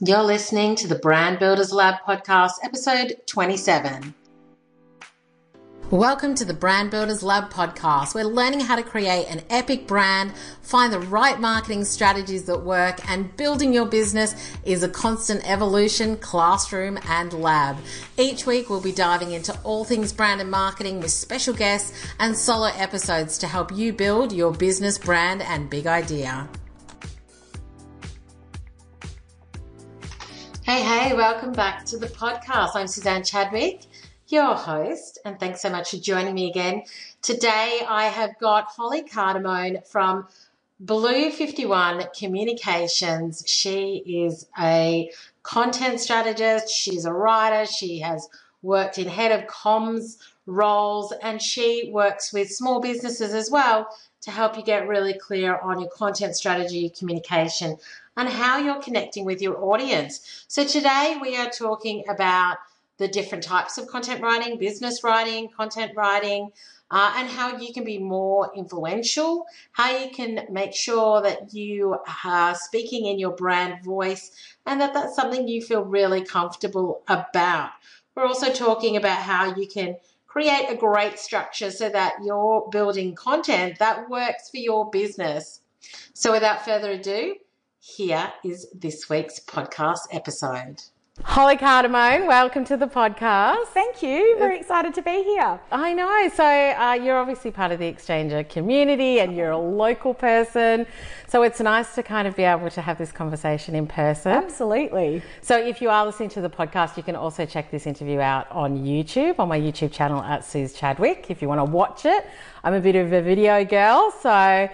You're listening to the Brand Builders Lab podcast, episode 27. Welcome to the Brand Builders Lab podcast. We're learning how to create an epic brand, find the right marketing strategies that work, and building your business is a constant evolution, classroom, and lab. Each week, we'll be diving into all things brand and marketing with special guests and solo episodes to help you build your business brand and big idea. Hey, hey, welcome back to the podcast. I'm Suzanne Chadwick your host, and thanks so much for joining me again. Today, I have got Holly Cardamone from Blue 51 Communications. She is a content strategist, she's a writer, she has worked in head of comms roles, and she works with small businesses as well to help you get really clear on your content strategy, communication, and how you're connecting with your audience. So, today we are talking about the different types of content writing, business writing, content writing, uh, and how you can be more influential, how you can make sure that you are speaking in your brand voice and that that's something you feel really comfortable about. We're also talking about how you can create a great structure so that you're building content that works for your business. So, without further ado, here is this week's podcast episode. Holly Cardamone, welcome to the podcast. Thank you. Very excited to be here. I know. So, uh, you're obviously part of the Exchanger community and you're a local person. So, it's nice to kind of be able to have this conversation in person. Absolutely. So, if you are listening to the podcast, you can also check this interview out on YouTube, on my YouTube channel at Suze Chadwick, if you want to watch it. I'm a bit of a video girl, so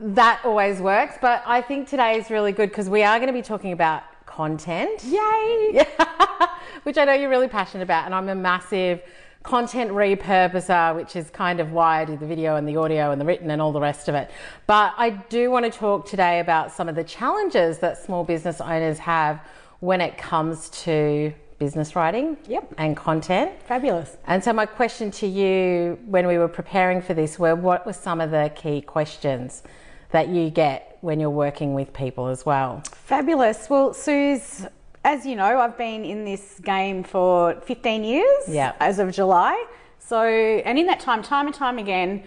that always works. But I think today is really good because we are going to be talking about content. Yay! Which I know you're really passionate about, and I'm a massive content repurposer, which is kind of why I do the video and the audio and the written and all the rest of it. But I do want to talk today about some of the challenges that small business owners have when it comes to business writing yep. and content. Fabulous. And so my question to you when we were preparing for this were what were some of the key questions that you get when you're working with people as well. Fabulous. Well, Suze, as you know, I've been in this game for 15 years yeah. as of July. So, and in that time, time and time again,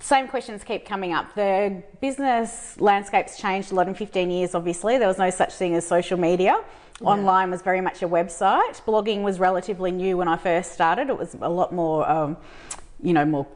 same questions keep coming up. The business landscape's changed a lot in 15 years, obviously. There was no such thing as social media. Yeah. Online was very much a website. Blogging was relatively new when I first started. It was a lot more, um, you know, more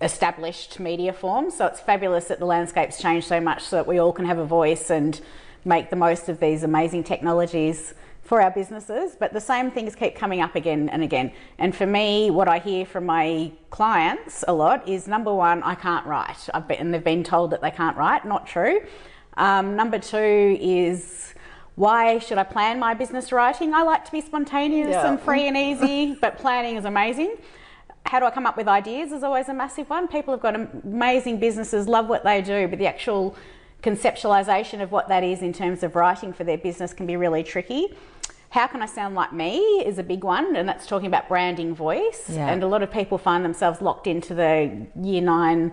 established media forms. So it's fabulous that the landscape's changed so much so that we all can have a voice and make the most of these amazing technologies for our businesses. But the same things keep coming up again and again. And for me, what I hear from my clients a lot is number one, I can't write. I've been, and they've been told that they can't write. Not true. Um, number two is why should I plan my business writing? I like to be spontaneous yeah. and free and easy, but planning is amazing how do I come up with ideas is always a massive one. People have got amazing businesses, love what they do, but the actual conceptualization of what that is in terms of writing for their business can be really tricky. How can I sound like me is a big one, and that's talking about branding voice. Yeah. And a lot of people find themselves locked into the year nine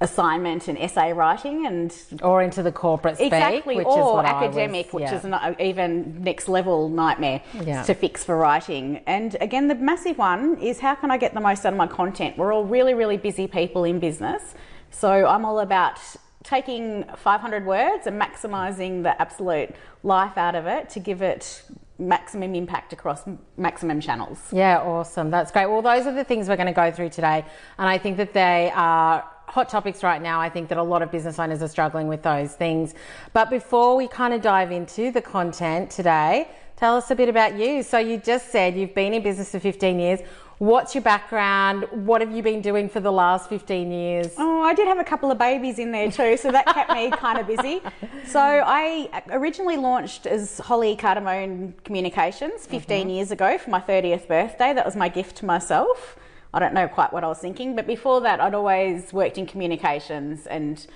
assignment and essay writing and or into the corporate speak, exactly or academic was, yeah. which is an even next level nightmare yeah. to fix for writing and again the massive one is how can i get the most out of my content we're all really really busy people in business so i'm all about taking 500 words and maximizing the absolute life out of it to give it maximum impact across maximum channels. Yeah, awesome. That's great. Well, those are the things we're going to go through today. And I think that they are hot topics right now. I think that a lot of business owners are struggling with those things. But before we kind of dive into the content today, tell us a bit about you. So you just said you've been in business for 15 years. What's your background? What have you been doing for the last 15 years? Oh, I did have a couple of babies in there too, so that kept me kind of busy. So I originally launched as Holly Cardamone Communications 15 mm-hmm. years ago for my 30th birthday. That was my gift to myself. I don't know quite what I was thinking, but before that, I'd always worked in communications and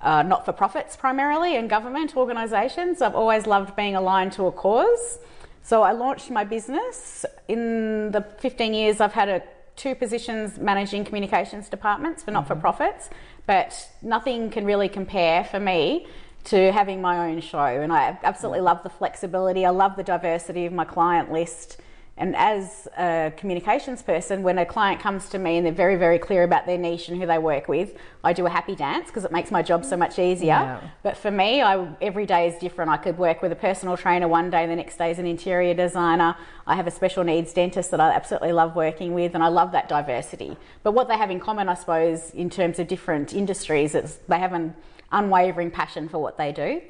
uh, not for profits primarily and government organisations. I've always loved being aligned to a cause. So I launched my business. In the 15 years, I've had a, two positions managing communications departments for not for profits, but nothing can really compare for me to having my own show. And I absolutely love the flexibility. I love the diversity of my client list. And as a communications person, when a client comes to me and they're very, very clear about their niche and who they work with, I do a happy dance because it makes my job so much easier. Yeah. But for me, I, every day is different. I could work with a personal trainer one day, the next day is an interior designer. I have a special needs dentist that I absolutely love working with, and I love that diversity. But what they have in common, I suppose, in terms of different industries, is they have an unwavering passion for what they do.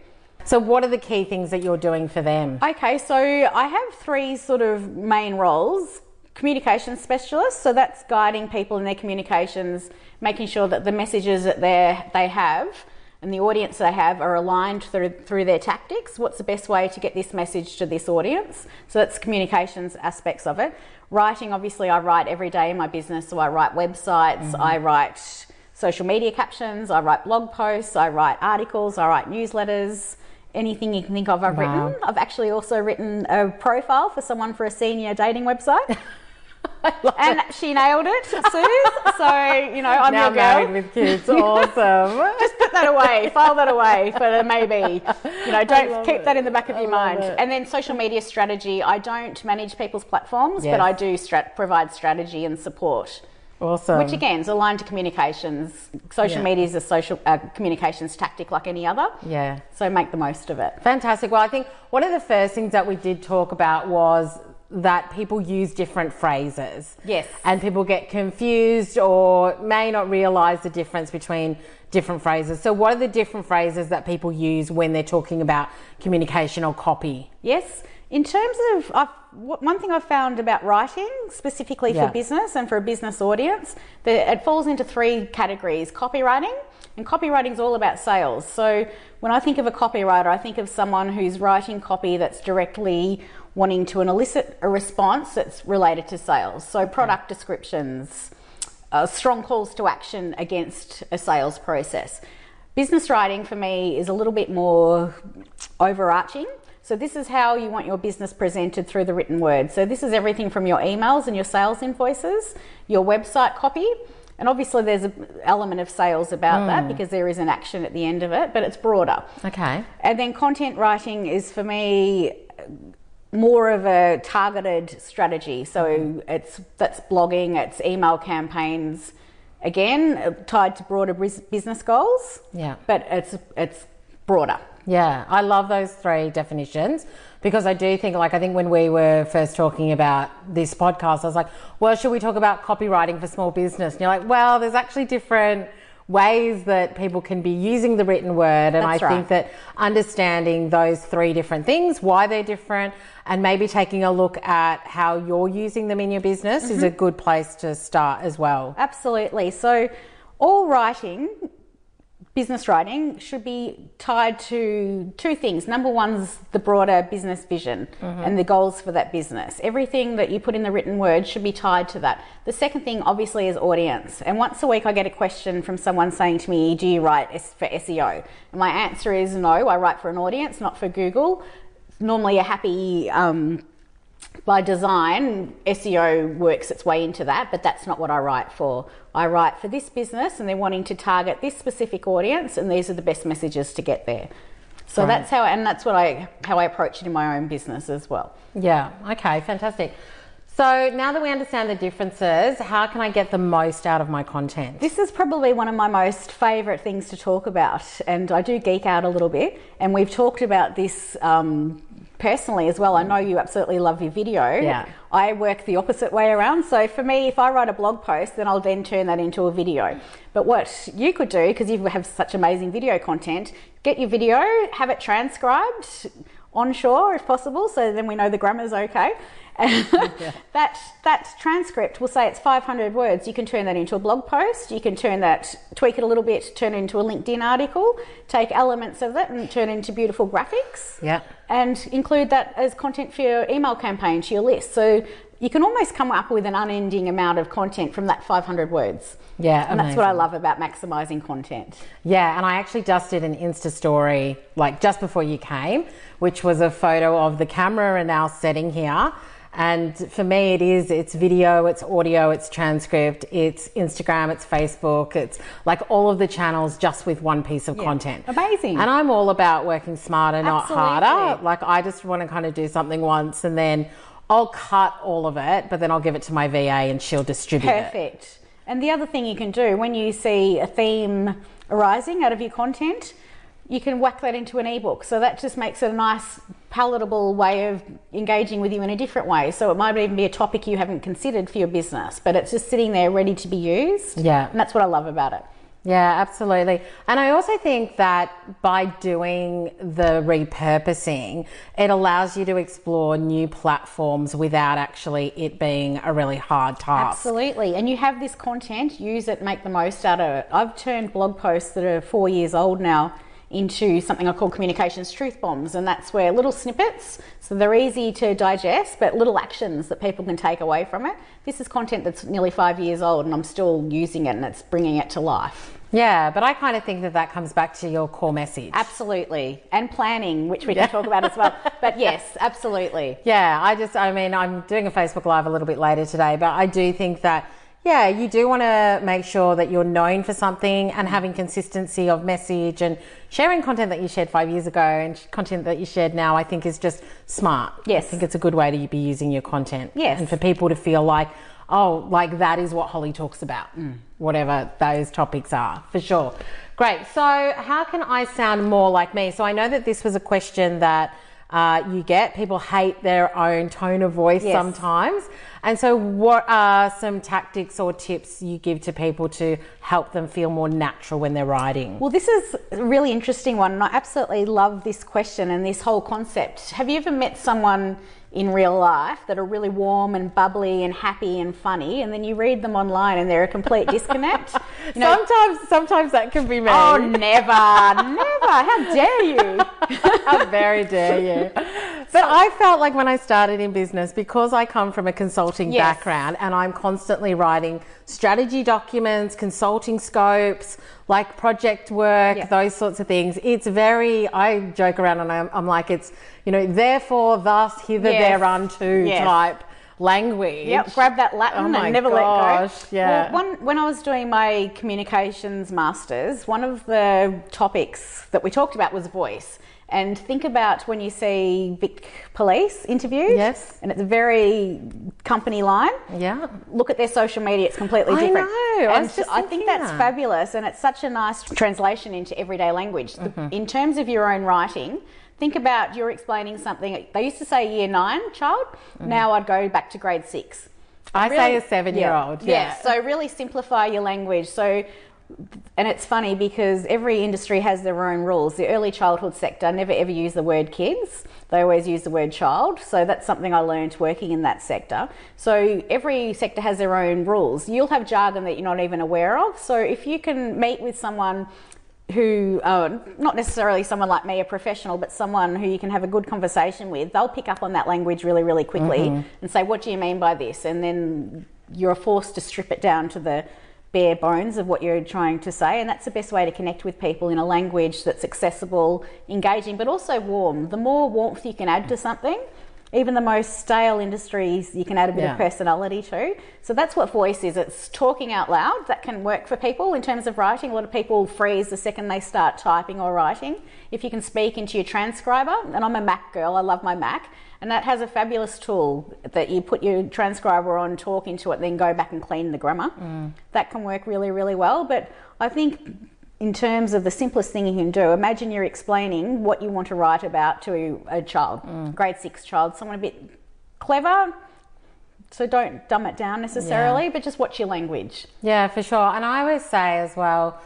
So, what are the key things that you're doing for them? Okay, so I have three sort of main roles. Communication specialist, so that's guiding people in their communications, making sure that the messages that they they have and the audience they have are aligned through through their tactics. What's the best way to get this message to this audience? So that's communications aspects of it. Writing, obviously, I write every day in my business, so I write websites, I mm-hmm. write social media captions, I write blog posts, I write articles, I write newsletters anything you can think of, I've Wow. written. I've actually also written a profile for someone for a senior dating website. and she nailed it, Suze. So, you know, I'm now your girl. married with kids. Awesome. Just put that away, file that away for the maybe. You know, don't keep it. that in the back of I your mind. it. And then social media strategy. I don't manage people's platforms, Yes. but I do strat- provide strategy and support. Awesome. Which again is aligned to communications. Social Yeah. media is a social uh, communications tactic like any other. yeah. So make the most of it. Fantastic. Well, I think one of the first things that we did talk about was that people use different phrases. Yes. And people get confused or may not realize the difference between different phrases. So, what are the different phrases that people use when they're talking about communication or copy? Yes. In terms of, I've, one thing I've found about writing, specifically Yeah. for business and for a business audience, that it falls into three categories copywriting. And copywriting is all about sales. So when I think of a copywriter, I think of someone who's writing copy that's directly wanting to elicit a response that's related to sales. So product descriptions, uh, strong calls to action against a sales process. Business writing for me is a little bit more overarching. So, this is how you want your business presented through the written word. So, this is everything from your emails and your sales invoices, your website copy, and obviously there's an element of sales about that mm. because there is an action at the end of it, but it's broader. Okay. And then content writing is for me more of a targeted strategy. So it's that's blogging, it's email campaigns, again tied to broader business goals. Yeah. but it's it's broader. Yeah, I love those three definitions because I do think, like, I think when we were first talking about this podcast, I was like, well, should we talk about copywriting for small business? And you're like, well, there's actually different ways that people can be using the written word. And That's I right. think that understanding those three different things, why they're different, and maybe taking a look at how you're using them in your business is mm-hmm. a good place to start as well. Absolutely. So all writing, business writing, should be tied to two things. Number one's the broader business vision and the goals for that business. Everything that you put in the written word should be tied to that. The second thing, obviously, is audience. And once a week, I get a question from someone saying to me, Do you write for SEO? And my answer is no, I write for an audience, not for Google. Normally, a happy um, by design, SEO works its way into that, but that's not what I write for. I write for this business and they're wanting to target this specific audience, and these are the best messages to get there. So Right. that's how, and that's what I how I approach it in my own business as well. Yeah. Okay. Fantastic. So now that we understand the differences, how can I get the most out of my content? This is probably one of my most favourite things to talk about, and I do geek out a little bit. And we've talked about this um, personally as well. I know you absolutely love your video. Yeah. I work the opposite way around. So for me, if I write a blog post, then I'll then turn that into a video. But what you could do, because you have such amazing video content, get your video, have it transcribed onshore if possible, so then we know the grammar's okay. that that transcript will say it's 500 words. You can turn that into a blog post. You can turn that, tweak it a little bit, turn it into a LinkedIn article. Take elements of that and turn it into beautiful graphics Yeah. and include that as content for your email campaign to your list. So you can almost come up with an unending amount of content from that 500 words. Yeah, and that's what I love about maximizing content. Yeah, and I actually just did an Insta story like just before you came, which was a photo of the camera and our setting here. And for me, it is it's video, it's audio, it's transcript, it's Instagram, it's Facebook, it's like all of the channels just with one piece of content. Amazing. And I'm all about working smarter, not harder. Like I just want to kind of do something once and then I'll cut all of it, but then I'll give it to my VA and she'll distribute it. Perfect. And the other thing you can do when you see a theme arising out of your content, you can whack that into an ebook. So that just makes it a nice, palatable way of engaging with you in a different way. So it might even be a topic you haven't considered for your business, but it's just sitting there ready to be used. Yeah. And that's what I love about it. Yeah, absolutely. And I also think that by doing the repurposing, it allows you to explore new platforms without actually it being a really hard task. Absolutely. And you have this content, use it, make the most out of it. I've turned blog posts that are four years old now into something I call communications truth bombs. And that's where little snippets, so they're easy to digest, but little actions that people can take away from it. This is content that's nearly five years old and I'm still using it and it's bringing it to life. Yeah, but I kind of think that that comes back to your core message. Absolutely. And planning, which we can talk about as well. But yes, absolutely. Yeah, I just, I mean, I'm doing a Facebook Live a little bit later today, but I do think that, yeah, you do want to make sure that you're known for something and mm. having consistency of message and sharing content that you shared five years ago and content that you shared now, I think is just smart. Yes. I think it's a good way to be using your content. Yes. And for people to feel like, oh, like that is what Holly talks about, mm. whatever those topics are, for sure. Great. So, how can I sound more like me? So, I know that this was a question that uh, you get. People hate their own tone of voice Yes. sometimes. And so, what are some tactics or tips you give to people to help them feel more natural when they're writing? Well, this is a really interesting one, and I absolutely love this question and this whole concept. Have you ever met someone in real life that are really warm and bubbly and happy and funny, and then you read them online and they're a complete disconnect? You know, sometimes, sometimes that can be me. oh, never, never! How dare you? How very dare you? But I felt like when I started in business, because I come from a consulting Yes. background and I'm constantly writing strategy documents, consulting scopes, like project work, Yeah. those sorts of things. It's very, I joke around and I'm, I'm like, it's, you know, therefore, thus, hither, Yes. thereunto Yes. type language. Yep, grab that Latin Oh and never gosh, let go. yeah. Well, one, when I was doing my communications masters, one of the topics that we talked about was voice. And think about when you see Vic Police interviewed. Yes. And it's a very company line. Yeah. Look at their social media; it's completely different. I know, I And was just I think that's that. fabulous, and it's such a nice translation into everyday language. Mm-hmm. In terms of your own writing, think about you're explaining something. They used to say year nine child. Now I'd go back to grade six. Mm-hmm. I say a seven year old. Yeah. So really simplify your language. So, and it's funny because every industry has their own rules. The early childhood sector never ever use the word kids. They always use the word child. So that's something I learned working in that sector. So every sector has their own rules. You'll have jargon that you're not even aware of. So if you can meet with someone who, uh, not necessarily someone like me, a professional, but someone who you can have a good conversation with, they'll pick up on that language really, really quickly and say, What do you mean by this? And then you're forced to strip it down to the bare bones of what you're trying to say. And that's the best way to connect with people in a language that's accessible, engaging, but also warm. The more warmth you can add to something, even the most stale industries, you can add a bit Yeah. of personality to. So that's what voice is. It's talking out loud. That can work for people in terms of writing. A lot of people freeze the second they start typing or writing. If you can speak into your transcriber, and I'm a Mac girl, I love my Mac, and that has a fabulous tool that you put your transcriber on, talk into it, then go back and clean the grammar. Mm. That can work really, really well. But I think in terms of the simplest thing you can do, imagine you're explaining what you want to write about to a child, grade six child, someone a bit clever. So don't dumb it down necessarily, but just watch your language. Yeah, for sure. And I always say as well,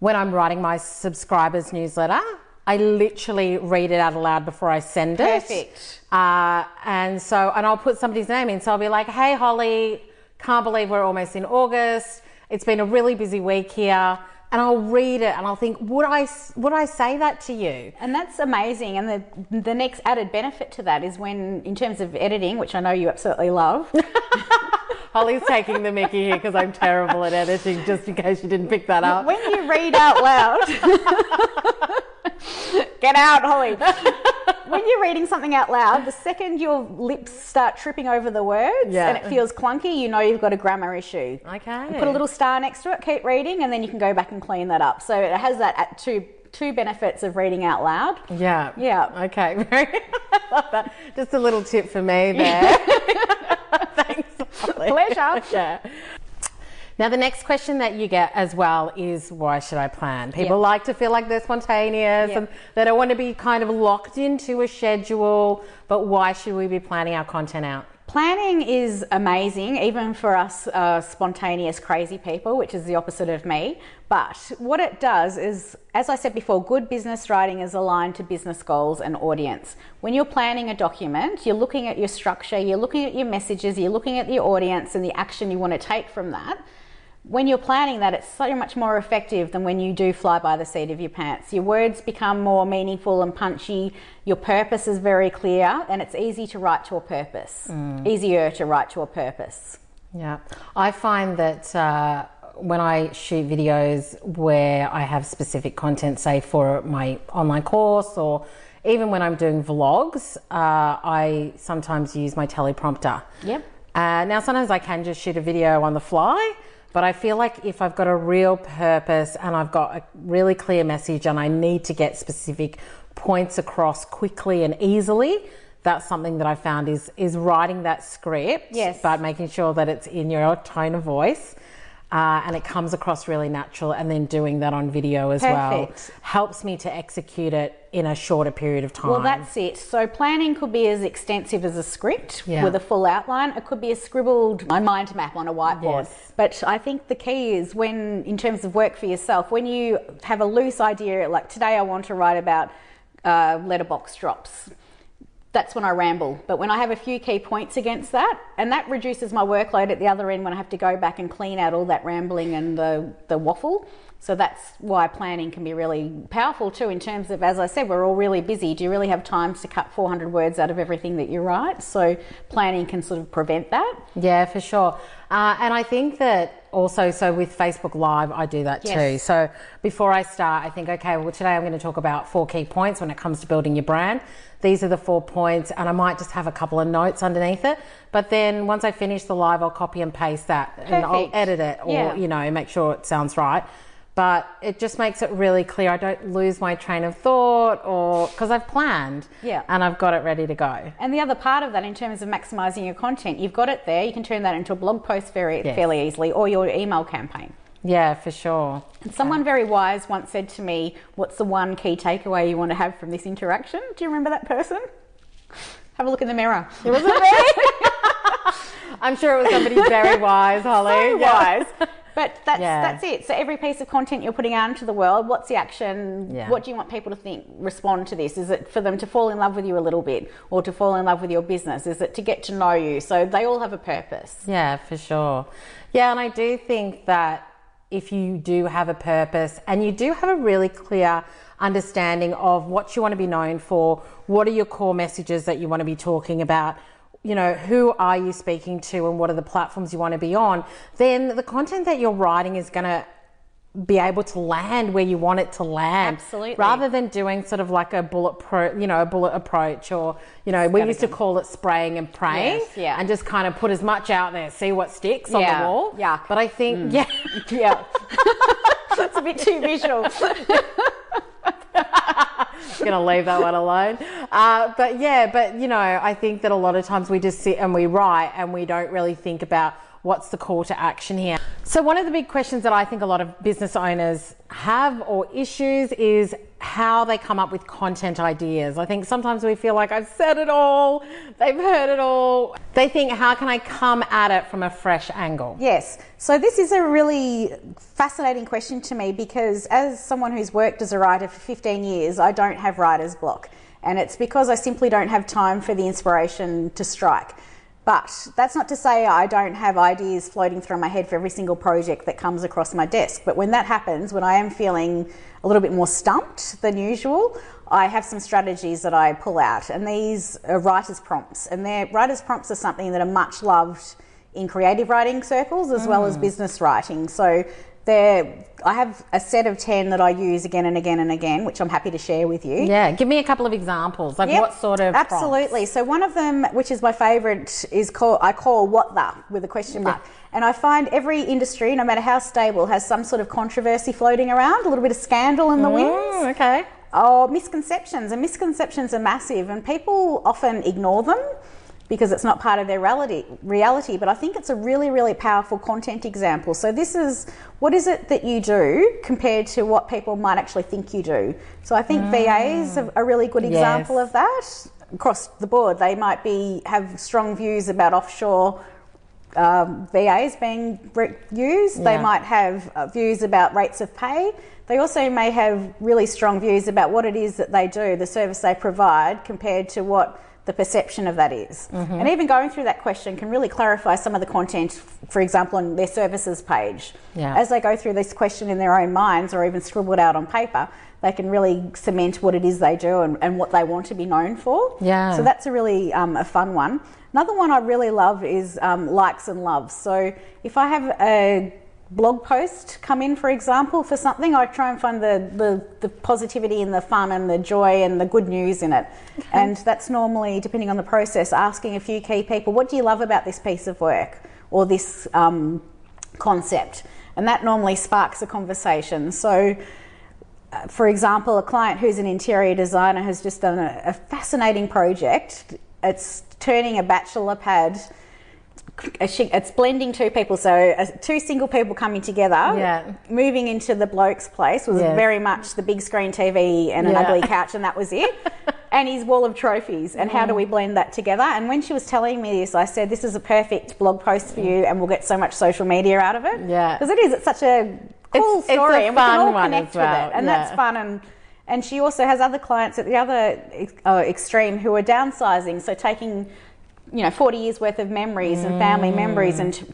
when I'm writing my subscribers newsletter, I literally read it out aloud before I send it. Perfect. Uh, and so, and I'll put somebody's name in. So I'll be like, hey, Holly, can't believe we're almost in August. It's been a really busy week here. And I'll read it and I'll think, would I would I say that to you? And that's amazing. And the the next added benefit to that is when, in terms of editing, which I know you absolutely love. Holly's taking the Mickey here because I'm terrible at editing, just in case you didn't pick that up. When you read out loud, get out, Holly. when you're reading something out loud, the second your lips start tripping over the words Yeah. and it feels clunky, you know you've got a grammar issue. Okay. Put a little star next to it, keep reading, and then you can go back and clean that up. So it has that at two two benefits of reading out loud. Yeah. Yeah. Okay. Very. Love that. Just a little tip for me there. Thanks. Pleasure. yeah. Now, the next question that you get as well is why should I plan? People Yeah. like to feel like they're spontaneous Yeah. and they don't want to be kind of locked into a schedule, but why should we be planning our content out? Planning is amazing, even for us uh, spontaneous, crazy people, which is the opposite of me. But what it does is, as I said before, good business writing is aligned to business goals and audience. When you're planning a document, you're looking at your structure, you're looking at your messages, you're looking at the audience and the action you want to take from that. When you're planning that, it's so much more effective than when you do fly by the seat of your pants. Your words become more meaningful and punchy. Your purpose is very clear, and it's easy to write to a purpose. Easier to write to a purpose. Yeah, I find that uh, when I shoot videos where I have specific content, say for my online course or even when I'm doing vlogs, uh, I sometimes use my teleprompter. Yep. Uh, now, sometimes I can just shoot a video on the fly, but I feel like if I've got a real purpose and I've got a really clear message and I need to get specific points across quickly and easily, that's something that I found is is writing that script, Yes. but making sure that it's in your tone of voice. Uh, and it comes across really natural, and then doing that on video as well helps me to execute it in a shorter period of time. Well, that's it. So planning could be as extensive as a script Yeah. with a full outline. It could be a scribbled mind map on a whiteboard. Yes. But I think the key is when, in terms of work for yourself, when you have a loose idea, like today I want to write about uh, letterbox drops. That's when I ramble. But when I have a few key points against that, and that reduces my workload at the other end when I have to go back and clean out all that rambling and the, the waffle. So that's why planning can be really powerful too, in terms of, as I said, we're all really busy. Do you really have time to cut 400 words out of everything that you write? So planning can sort of prevent that. Yeah, for sure. Uh, and I think that also, so with Facebook Live, I do that Yes. too. So before I start, I think, okay, well, today I'm going to talk about four key points when it comes to building your brand. These are the four points, and I might just have a couple of notes underneath it. But then once I finish the live, I'll copy and paste that and I'll edit it or, Yeah. you know, make sure it sounds right. But it just makes it really clear. I don't lose my train of thought or because I've planned Yeah. and I've got it ready to go. And the other part of that, in terms of maximising your content, you've got it there. You can turn that into a blog post very Yes. fairly easily, or your email campaign. Yeah, for sure. And someone very wise once said to me, "What's the one key takeaway you want to have from this interaction?" Do you remember that person? Have a look in the mirror. It wasn't me. I'm sure it was somebody very wise, Holly. so Yeah. wise. But that's Yeah. that's it. So every piece of content you're putting out into the world, what's the action? Yeah. What do you want people to think? Respond to this? Is it for them to fall in love with you a little bit, or to fall in love with your business? Is it to get to know you? So they all have a purpose. Yeah, for sure. Yeah, and I do think that if you do have a purpose and you do have a really clear understanding of what you want to be known for, what are your core messages that you want to be talking about, you know, who are you speaking to and what are the platforms you want to be on, then the content that you're writing is going to be able to land where you want it to land. Absolutely. Rather than doing sort of like a bullet pro, you know, a bullet approach or, you know, we used to call it spraying and praying Yes, yeah. and just kind of put as much out there, see what sticks on the wall. Yeah. But I think, mm. yeah, Yeah, that's a bit too visual. gonna leave that one alone. Uh, but yeah, but you know, I think that a lot of times we just sit and we write and we don't really think about what's the call to action here. So one of the big questions that I think a lot of business owners have or issues is how they come up with content ideas. I think sometimes we feel like I've said it all, they've heard it all. They think, how can I come at it from a fresh angle? Yes. So this is a really fascinating question to me because as someone who's worked as a writer for 15 years, I don't have writer's block. And it's because I simply don't have time for the inspiration to strike. But that's not to say I don't have ideas floating through my head for every single project that comes across my desk. But when that happens, when I am feeling a little bit more stumped than usual, I have some strategies that I pull out. And these are writer's prompts. And their writer's prompts are something that are much loved in creative writing circles as mm. well as business writing. So there, I have a set of 10 that I use again and again and again, which I'm happy to share with you. Yeah, give me a couple of examples. Like yep, what sort of. Absolutely. Prompts? So, one of them, which is my favorite, is called, I call What the with a question mark. Yeah. And I find every industry, no matter how stable, has some sort of controversy floating around, a little bit of scandal in the mm, winds. Okay. Or misconceptions. And misconceptions are massive, and people often ignore them because it's not part of their reality, reality. But I think it's a really, really powerful content example. So this is what is it that you do compared to what people might actually think you do. So I think mm. VAs are a really good example yes. of that across the board. They might be have strong views about offshore. Um, VAs being used, yeah. they might have uh, views about rates of pay. They also may have really strong views about what it is that they do, the service they provide, compared to what the perception of that is. Mm-hmm. And even going through that question can really clarify some of the content, for example, on their services page. Yeah. As they go through this question in their own minds or even scribbled out on paper, they can really cement what it is they do and, and what they want to be known for. Yeah. So that's a really um, a fun one. Another one I really love is um, likes and loves. So if I have a blog post come in, for example, for something, I try and find the, the, the, positivity and the fun and the joy and the good news in it. And that's normally, depending on the process, asking a few key people, what do you love about this piece of work or this um, concept? And that normally sparks a conversation. So, uh, for example, a client who's an interior designer has just done a, a fascinating project. It's turning a bachelor pad it's blending two people. So uh, two single people coming together, yeah. moving into the bloke's place was very much the big screen TV and an yeah. ugly couch, and that was it. and his wall of trophies. And mm. how do we blend that together? And when she was telling me this, I said, "This is a perfect blog post for you, and we'll get so much social media out of it." Yeah, because it is. It's such a cool it's, story, it's and we can all connect well. with it, and yeah. that's fun and. And she also has other clients at the other uh, extreme who are downsizing, so taking you know 40 years worth of memories and family memories and t-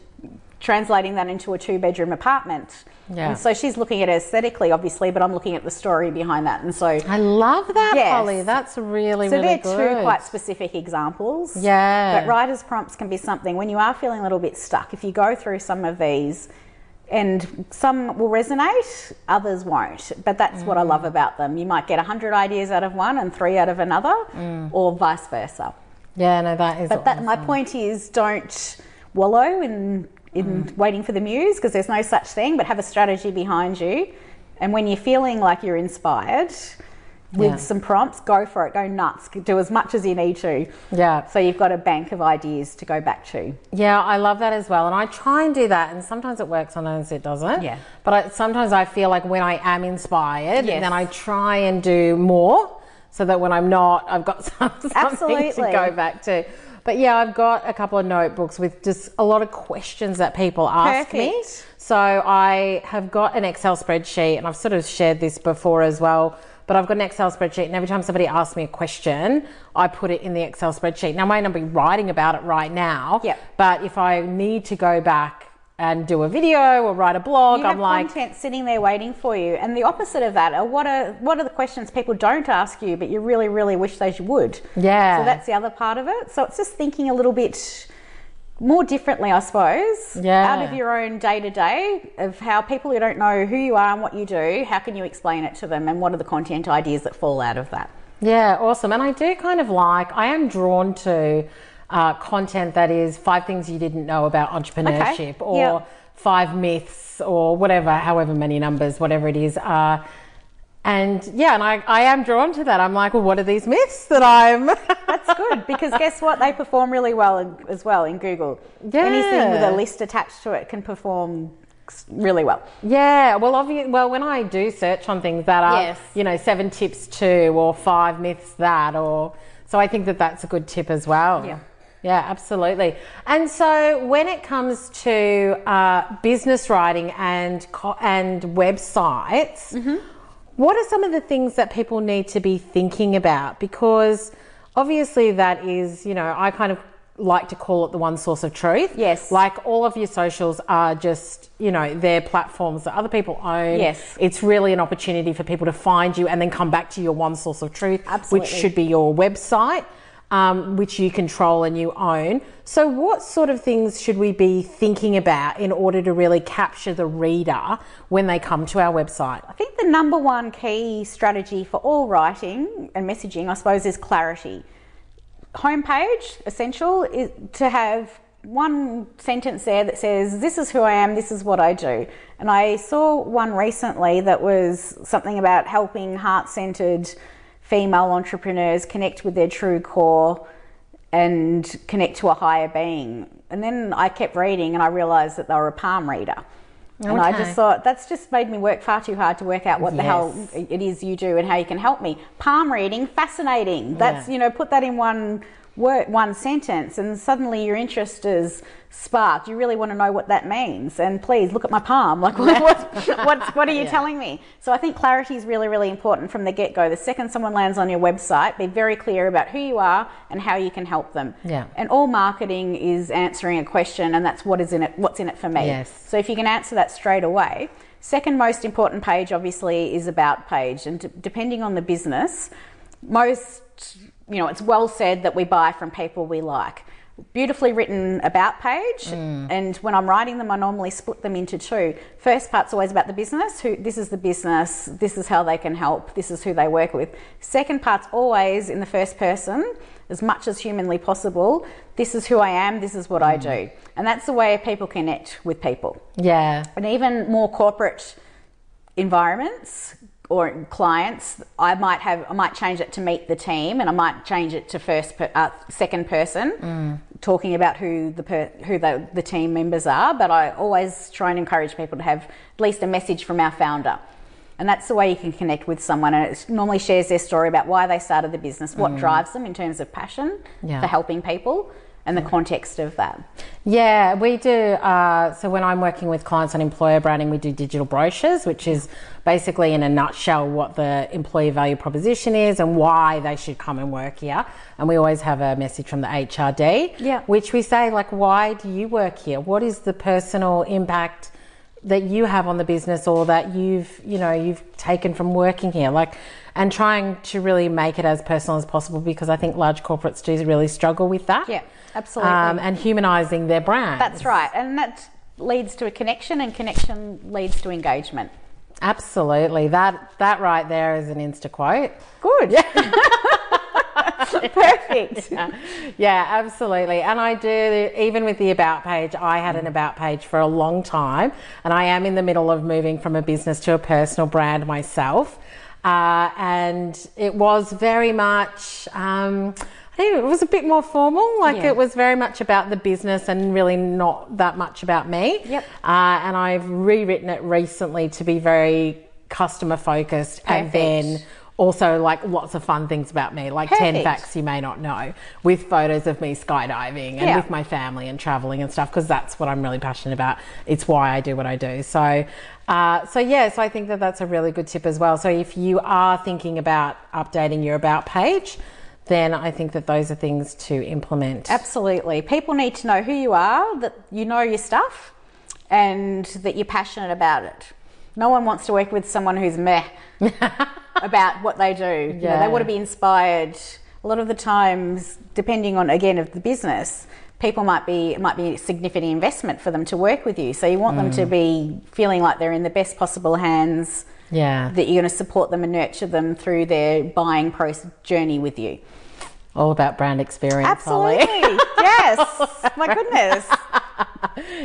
translating that into a two bedroom apartment. Yeah. And so she's looking at it aesthetically, obviously, but I'm looking at the story behind that. And so I love that, yes. Holly. That's really, so really good. So they're two quite specific examples. Yeah. But writer's prompts can be something when you are feeling a little bit stuck. If you go through some of these, and some will resonate, others won't. But that's mm. what I love mm. about them. You might get 100 ideas out of one and three out of another, mm. or vice versa. Yeah, no, that is. But that my point is, don't wallow in in mm. waiting for the muse because there's no such thing. But have a strategy behind you, and when you're feeling like you're inspired. With yeah. some prompts, go for it, go nuts, do as much as you need to. Yeah. So you've got a bank of ideas to go back to. Yeah, I love that as well. And I try and do that, and sometimes it works, sometimes it doesn't. Yeah. But I, sometimes I feel like when I am inspired, yes. then I try and do more so that when I'm not, I've got some, something Absolutely. to go back to. But yeah, I've got a couple of notebooks with just a lot of questions that people ask Perfect. me. So I have got an Excel spreadsheet, and I've sort of shared this before as well. But I've got an Excel spreadsheet, and every time somebody asks me a question, I put it in the Excel spreadsheet. Now, I may not be writing about it right now, yep. but if I need to go back and do a video or write a blog. You I'm like content sitting there waiting for you. And the opposite of that are what are what are the questions people don't ask you, but you really, really wish they would. Yeah. So that's the other part of it. So it's just thinking a little bit more differently, I suppose. Yeah. Out of your own day to day of how people who don't know who you are and what you do, how can you explain it to them, and what are the content ideas that fall out of that? Yeah, awesome. And I do kind of like. I am drawn to uh, content that is five things you didn't know about entrepreneurship okay. or yep. five myths or whatever, however many numbers, whatever it is. Uh, and yeah, and I, I am drawn to that. I'm like, well, what are these myths that I'm? That's good because guess what? They perform really well in, as well in Google. Yeah. Anything with a list attached to it can perform really well. Yeah, well, obviously, well, when I do search on things that are, yes. you know, seven tips to or five myths that, or so I think that that's a good tip as well. Yeah. Yeah, absolutely. And so when it comes to uh, business writing and co- and websites, mm-hmm. what are some of the things that people need to be thinking about? Because obviously that is, you know, I kind of like to call it the one source of truth. Yes. Like all of your socials are just, you know, they're platforms that other people own. Yes. It's really an opportunity for people to find you and then come back to your one source of truth, Absolutely. which should be your website. Um, which you control and you own. So, what sort of things should we be thinking about in order to really capture the reader when they come to our website? I think the number one key strategy for all writing and messaging, I suppose, is clarity. Homepage, essential, is to have one sentence there that says, This is who I am, this is what I do. And I saw one recently that was something about helping heart centered female entrepreneurs connect with their true core and connect to a higher being. And then I kept reading and I realized that they were a palm reader. And I just thought that's just made me work far too hard to work out what the hell it is you do and how you can help me. Palm reading, fascinating. That's Yeah. you know, put that in one word, one sentence, and suddenly your interest is sparked. You really want to know what that means, and please look at my palm. Like, what, what, what, what are you Yeah. telling me? So I think clarity is really, really important from the get go. The second someone lands on your website, be very clear about who you are and how you can help them. Yeah. And all marketing is answering a question, and that's what is in it. What's in it for me? Yes. So if you can answer that straight away. Second most important page, obviously, is about page, and d- depending on the business, most you know it's well said that we buy from people we like. Beautifully written about page, mm. and when I'm writing them, I normally split them into two. First part's always about the business. Who this is the business. This is how they can help. This is who they work with. Second part's always in the first person, as much as humanly possible. This is who I am. This is what I mm. do, and that's the way people connect with people Yeah. and even more corporate environments or clients i might have i might change it to meet the team and i might change it to first per, uh, second person talking about who the per, who the, the team members are. But i always try and encourage people to have at least a message from our founder. And that's the way you can connect with someone. And it normally shares their story about why they started the business what drives them in terms of passion Yeah. for helping people and the context of that Yeah, we do. Uh, so when I'm working with clients on employer branding, we do digital brochures, which is basically in a nutshell what the employee value proposition is and why they should come and work here. And we always have a message from the HRD, Yeah. which we say like, why do you work here? What is the personal impact? that you have on the business or that you've you know you've taken from working here like and trying to really make it as personal as possible because i think large corporates do really struggle with that Yeah, absolutely. um, and humanizing their brand That's right, and that leads to a connection, and connection leads to engagement. absolutely that that right there is an insta quote Good. Perfect. yeah, absolutely. And I do, even with the About page, I had an About page for a long time, and I am in the middle of moving from a business to a personal brand myself. Uh, and it was very much, um, I think it was a bit more formal, like Yeah. it was very much about the business and really not that much about me. Yep. Uh, and I've rewritten it recently to be very customer focused and then also like lots of fun things about me, like 10 facts you may not know, with photos of me skydiving and Yeah. with my family and traveling and stuff, because that's what I'm really passionate about. It's why I do what I do. So, uh, so yeah, so I think that that's a really good tip as well. So if you are thinking about updating your about page, then I think that those are things to implement. Absolutely. People need to know who you are, that you know your stuff, and that you're passionate about it. No one wants to work with someone who's meh about what they do. You know, Yeah. they want to be inspired. A lot of the times, depending on again of the business, people might be it might be a significant investment for them to work with you. So you want them Mm. to be feeling like they're in the best possible hands. Yeah. That you're going to support them and nurture them through their buying process journey with you. All about brand experience, Holly. Absolutely. yes. My goodness.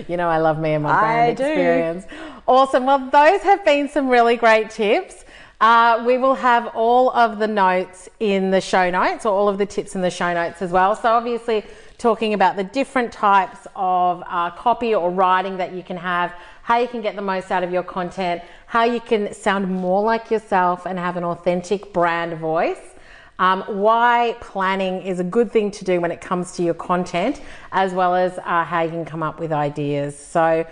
You know, I love me and my I brand do. experience. Awesome. Well, those have been some really great tips. Uh, we will have all of the notes in the show notes, or all of the tips in the show notes as well. So, obviously, talking about the different types of uh, copy or writing that you can have, how you can get the most out of your content, how you can sound more like yourself and have an authentic brand voice. Um, why planning is a good thing to do when it comes to your content, as well as uh, how you can come up with ideas. So,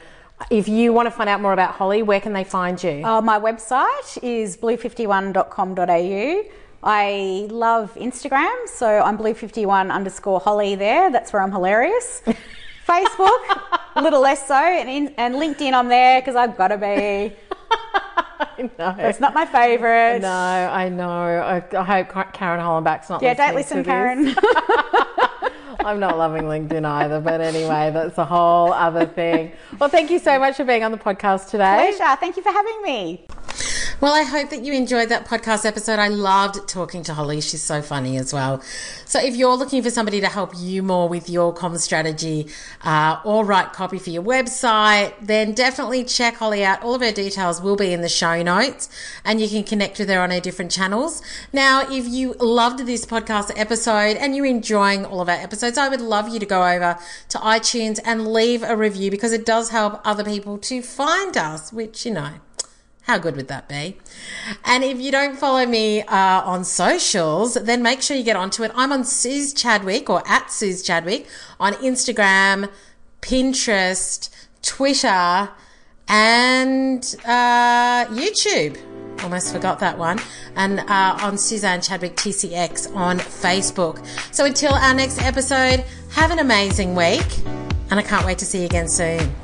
if you want to find out more about Holly, where can they find you? Uh, my website is blue51.com.au. I love Instagram, so I'm blue51 underscore Holly there. That's where I'm hilarious. Facebook, a little less so, and, in, and LinkedIn I'm there because I've got to be. I know. It's not my favourite. No, I know. I, I hope Karen Hollenbach's not Yeah, don't listen. Karen. I'm not loving LinkedIn either, but anyway, that's a whole other thing. Well, thank you so much for being on the podcast today. Pleasure. Thank you for having me. Well, I hope that you enjoyed that podcast episode. I loved talking to Holly. She's so funny as well. So, if you're looking for somebody to help you more with your comm strategy uh, or write copy for your website, then definitely check Holly out. All of her details will be in the show notes and you can connect with her on her different channels. Now, if you loved this podcast episode and you're enjoying all of our episodes, I would love you to go over to iTunes and leave a review because it does help other people to find us, which, you know, how good would that be? And if you don't follow me uh, on socials, then make sure you get onto it. I'm on Suze Chadwick or at Suze Chadwick on Instagram, Pinterest, Twitter, and uh, YouTube. Almost forgot that one. And uh, on Suzanne Chadwick TCX on Facebook. So until our next episode, have an amazing week. And I can't wait to see you again soon.